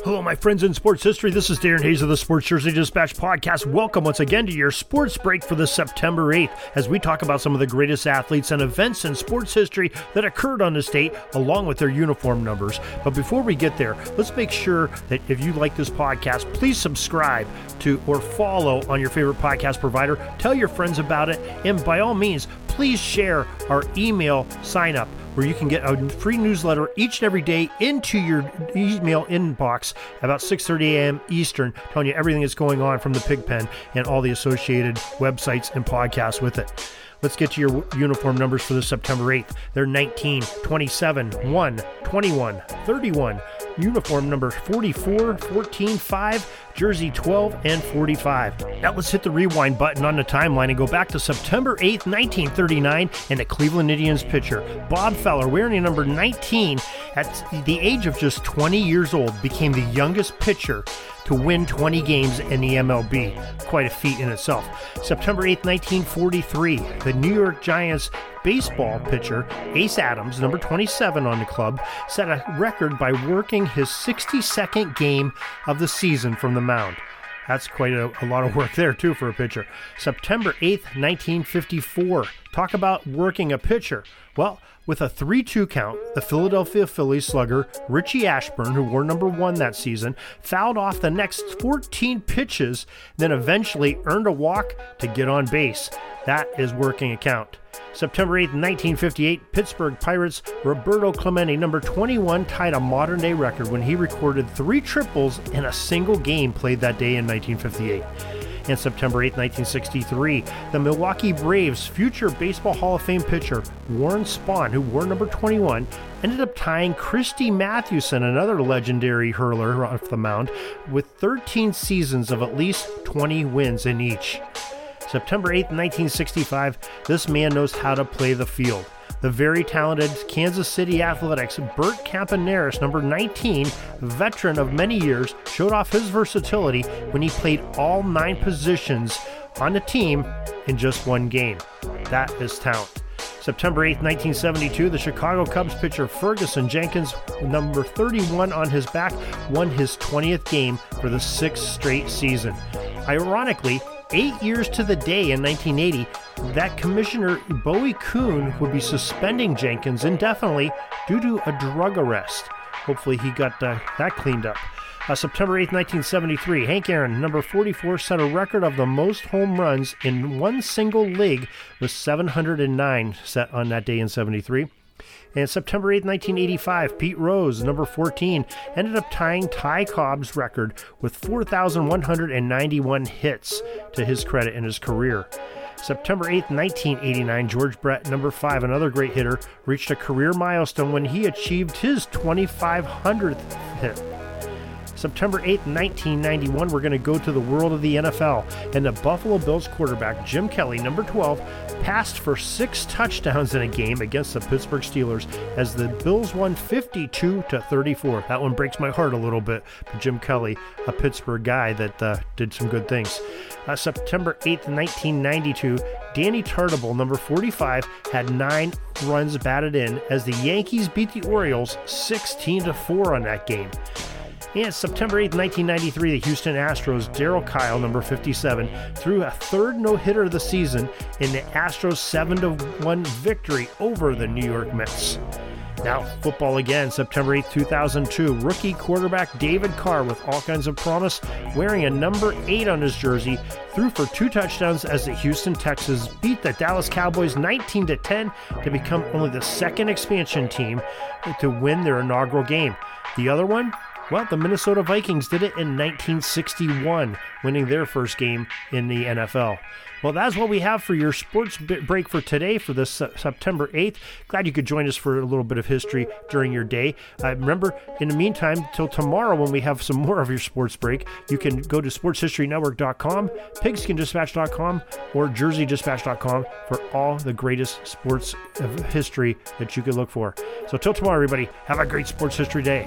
Hello, my friends in sports history. This is Darren Hayes of the Sports Jersey Dispatch podcast. Welcome once again to your sports break for the September 8th as we talk about some of the greatest athletes and events in sports history that occurred on this date, along with their uniform numbers. But before we get there, let's make sure that if you like this podcast, please subscribe to or follow on your favorite podcast provider. Tell your friends about it, and by all means, please share our email sign up where you can get a free newsletter each and every day into your email inbox about 6:30 a.m. Eastern, telling you everything that's going on from the Pigpen and all the associated websites and podcasts with it. Let's get to your uniform numbers for the September 8th. They're 19, 27, 1, 21, 31, uniform number 44, 14, 5, jersey 12, and 45. Now let's hit the rewind button on the timeline and go back to September 8, 1939, and the Cleveland Indians pitcher, Bob Feller, wearing number 19 at the age of just 20 years old, became the youngest pitcher to win 20 games in the MLB. Quite a feat in itself. September 8, 1943, the New York Giants baseball pitcher Ace Adams, number 27 on the club, set a record by working his 62nd game of the season from the mound. That's quite a, a, lot of work there, too, for a pitcher. September 8th, 1954. Talk about working a pitcher. Well, with a 3 2 count, the Philadelphia Phillies slugger Richie Ashburn, who wore number one that season, fouled off the next 14 pitches, then eventually earned a walk to get on base. That is working a count. September 8, 1958, Pittsburgh Pirates Roberto Clemente, number 21, tied a modern day record when he recorded three triples in a single game played that day in 1958 and September 8, 1963. The Milwaukee Braves future Baseball Hall of Fame pitcher Warren Spahn, who wore number 21, ended up tying Christy Mathewson, another legendary hurler off the mound, with 13 seasons of at least 20 wins in each. September 8, 1965, this man knows how to play the field. The very talented Kansas City Athletics, Bert Campaneris, number 19, veteran of many years, showed off his versatility when he played all nine positions on the team in just one game. That is talent. September 8, 1972, the Chicago Cubs pitcher Ferguson Jenkins, number 31 on his back, won his 20th game for the sixth straight season. Ironically, eight years to the day in 1980, that Commissioner Bowie Kuhn would be suspending Jenkins indefinitely due to a drug arrest. Hopefully, he got uh, that cleaned up. Uh, September 8, 1973, Hank Aaron, number 44, set a record of the most home runs in one single league with 709 set on that day in 73. And September 8, 1985, Pete Rose, number 14, ended up tying Ty Cobb's record with 4,191 hits to his credit in his career. September 8, 1989, George Brett, number 5, another great hitter, reached a career milestone when he achieved his 2,500th hit. September 8, 1991, we're going to go to the world of the NFL. And the Buffalo Bills quarterback, Jim Kelly, number 12, passed for six touchdowns in a game against the Pittsburgh Steelers as the Bills won 52 to 34. That one breaks my heart a little bit. But Jim Kelly, a Pittsburgh guy that uh, did some good things. Uh, September 8th, 1992, Danny Tartabull, number 45, had nine runs batted in as the Yankees beat the Orioles 16 to 4 on that game. And September 8, 1993, the Houston Astros, Darryl Kile, number 57, threw a third no hitter of the season in the Astros 7 1 victory over the New York Mets. Now, football again, September 8, 2002. Rookie quarterback David Carr, with all kinds of promise, wearing a number 8 on his jersey, threw for two touchdowns as the Houston Texans beat the Dallas Cowboys 19 to 10 to become only the second expansion team to win their inaugural game. The other one, well, the Minnesota Vikings did it in 1961, winning their first game in the NFL. Well, that's what we have for your sports break for today for this uh, September 8th. Glad you could join us for a little bit of history during your day. Uh, remember, in the meantime, till tomorrow when we have some more of your sports break, you can go to sportshistorynetwork.com, pigskindispatch.com, or jerseydispatch.com for all the greatest sports of history that you could look for. So, till tomorrow, everybody, have a great sports history day.